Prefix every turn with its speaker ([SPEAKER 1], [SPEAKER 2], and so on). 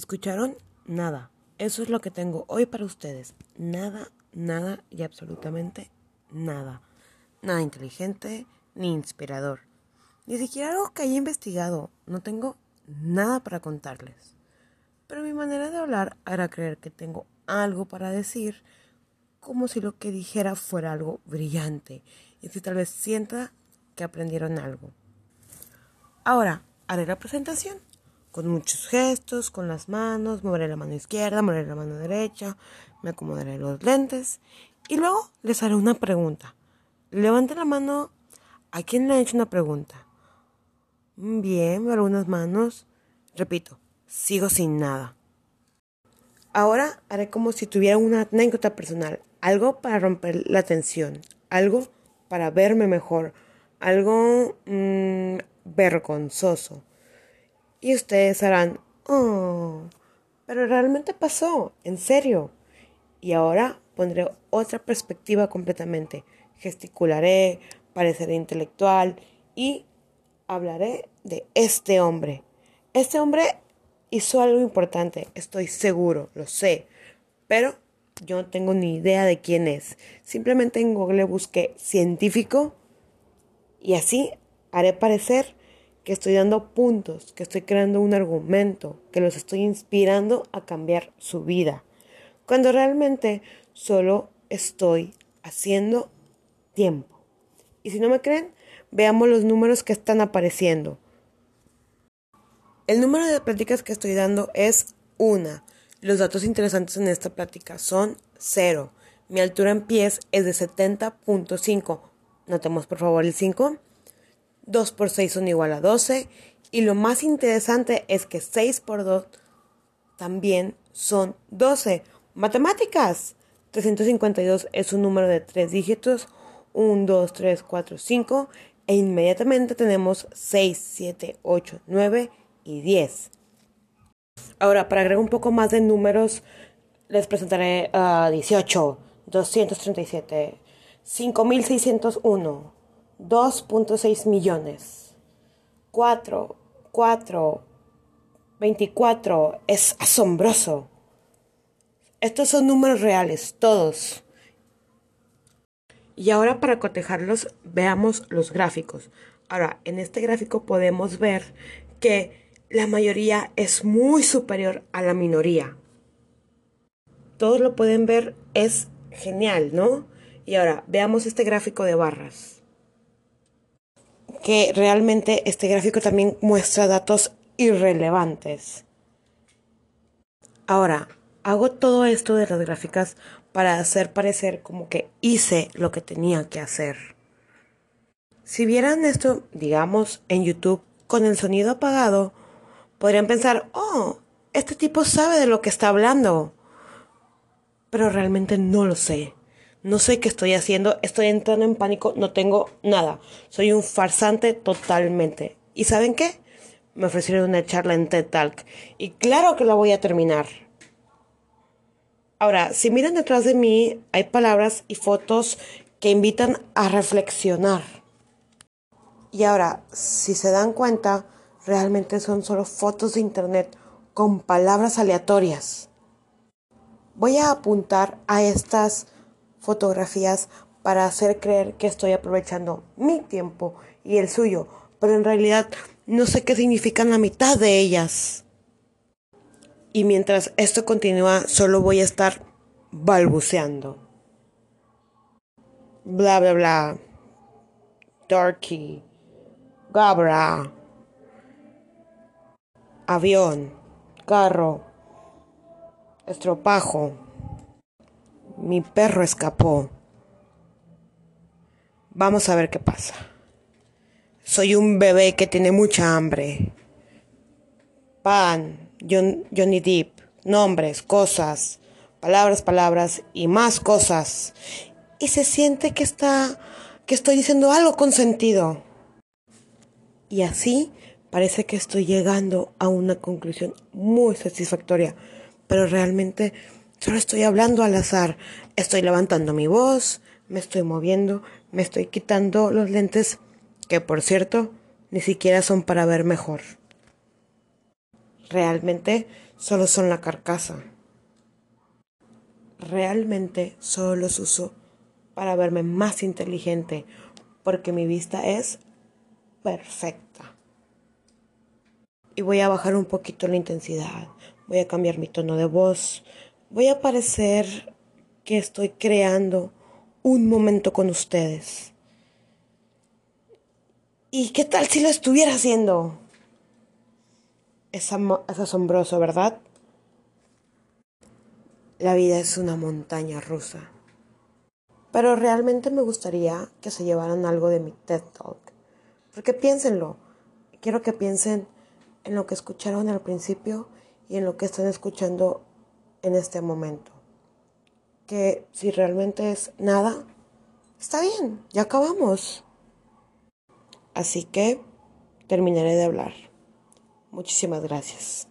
[SPEAKER 1] ¿Escucharon? Nada. Eso es lo que tengo hoy para ustedes. Nada, nada y absolutamente nada. Nada inteligente ni inspirador. Ni siquiera algo que haya investigado. No tengo nada para contarles. Pero mi manera de hablar hará creer que tengo algo para decir, como si lo que dijera fuera algo brillante y si tal vez sienta que aprendieron algo. Ahora haré la presentación con muchos gestos, con las manos, moveré la mano izquierda, moveré la mano derecha, me acomodaré los lentes y luego les haré una pregunta. Levante la mano a quien le ha hecho una pregunta. Bien, algunas manos. Repito, sigo sin nada. Ahora haré como si tuviera una anécdota personal, algo para romper la tensión, algo para verme mejor, algo mmm, vergonzoso. Y ustedes harán, oh, pero realmente pasó, en serio. Y ahora pondré otra perspectiva completamente. Gesticularé, pareceré intelectual y hablaré de este hombre. Este hombre hizo algo importante, estoy seguro, lo sé, pero yo no tengo ni idea de quién es. Simplemente en Google busqué científico y así haré parecer que estoy dando puntos, que estoy creando un argumento, que los estoy inspirando a cambiar su vida, cuando realmente solo estoy haciendo tiempo. Y si no me creen, veamos los números que están apareciendo. El número de pláticas que estoy dando es una. Los datos interesantes en esta plática son cero. Mi altura en pies es de 70.5. Notemos por favor el 5. 2 por 6 son igual a 12 y lo más interesante es que 6 por 2 también son 12. Matemáticas. 352 es un número de 3 dígitos. 1, 2, 3, 4, 5. E inmediatamente tenemos 6, 7, 8, 9 y 10. Ahora, para agregar un poco más de números, les presentaré uh, 18, 237, 5601. 2.6 millones. 4, 4, 24. Es asombroso. Estos son números reales, todos. Y ahora para cotejarlos, veamos los gráficos. Ahora, en este gráfico podemos ver que la mayoría es muy superior a la minoría. Todos lo pueden ver, es genial, ¿no? Y ahora, veamos este gráfico de barras que realmente este gráfico también muestra datos irrelevantes. Ahora, hago todo esto de las gráficas para hacer parecer como que hice lo que tenía que hacer. Si vieran esto, digamos, en YouTube con el sonido apagado, podrían pensar, oh, este tipo sabe de lo que está hablando. Pero realmente no lo sé no sé qué estoy haciendo, estoy entrando en pánico, no tengo nada. Soy un farsante totalmente. ¿Y saben qué? Me ofrecieron una charla en TED Talk y claro que la voy a terminar. Ahora, si miran detrás de mí, hay palabras y fotos que invitan a reflexionar. Y ahora, si se dan cuenta, realmente son solo fotos de internet con palabras aleatorias. Voy a apuntar a estas fotografías para hacer creer que estoy aprovechando mi tiempo y el suyo, pero en realidad no sé qué significan la mitad de ellas. Y mientras esto continúa, solo voy a estar balbuceando. Bla, bla, bla. Darky. Gabra. Avión. Carro. Estropajo. Mi perro escapó. Vamos a ver qué pasa. Soy un bebé que tiene mucha hambre. Pan, Johnny Deep, nombres, cosas, palabras, palabras y más cosas. Y se siente que está que estoy diciendo algo con sentido. Y así parece que estoy llegando a una conclusión muy satisfactoria, pero realmente Solo estoy hablando al azar. Estoy levantando mi voz, me estoy moviendo, me estoy quitando los lentes, que por cierto, ni siquiera son para ver mejor. realmente solo son la carcasa. Realmente solo los uso para verme más inteligente, porque mi vista es perfecta. Y voy a bajar un poquito la intensidad, voy a cambiar mi tono de voz, voy a parecer que estoy creando un momento con ustedes. ¿Y qué tal si lo estuviera haciendo? Es, asombroso, ¿verdad? La vida es una montaña rusa. Pero realmente me gustaría que se llevaran algo de mi TED Talk. Porque piénsenlo. Quiero que piensen en lo que escucharon al principio y en lo que están escuchando en este momento. Que si realmente es nada, está bien, ya acabamos. Así que terminaré de hablar. Muchísimas gracias.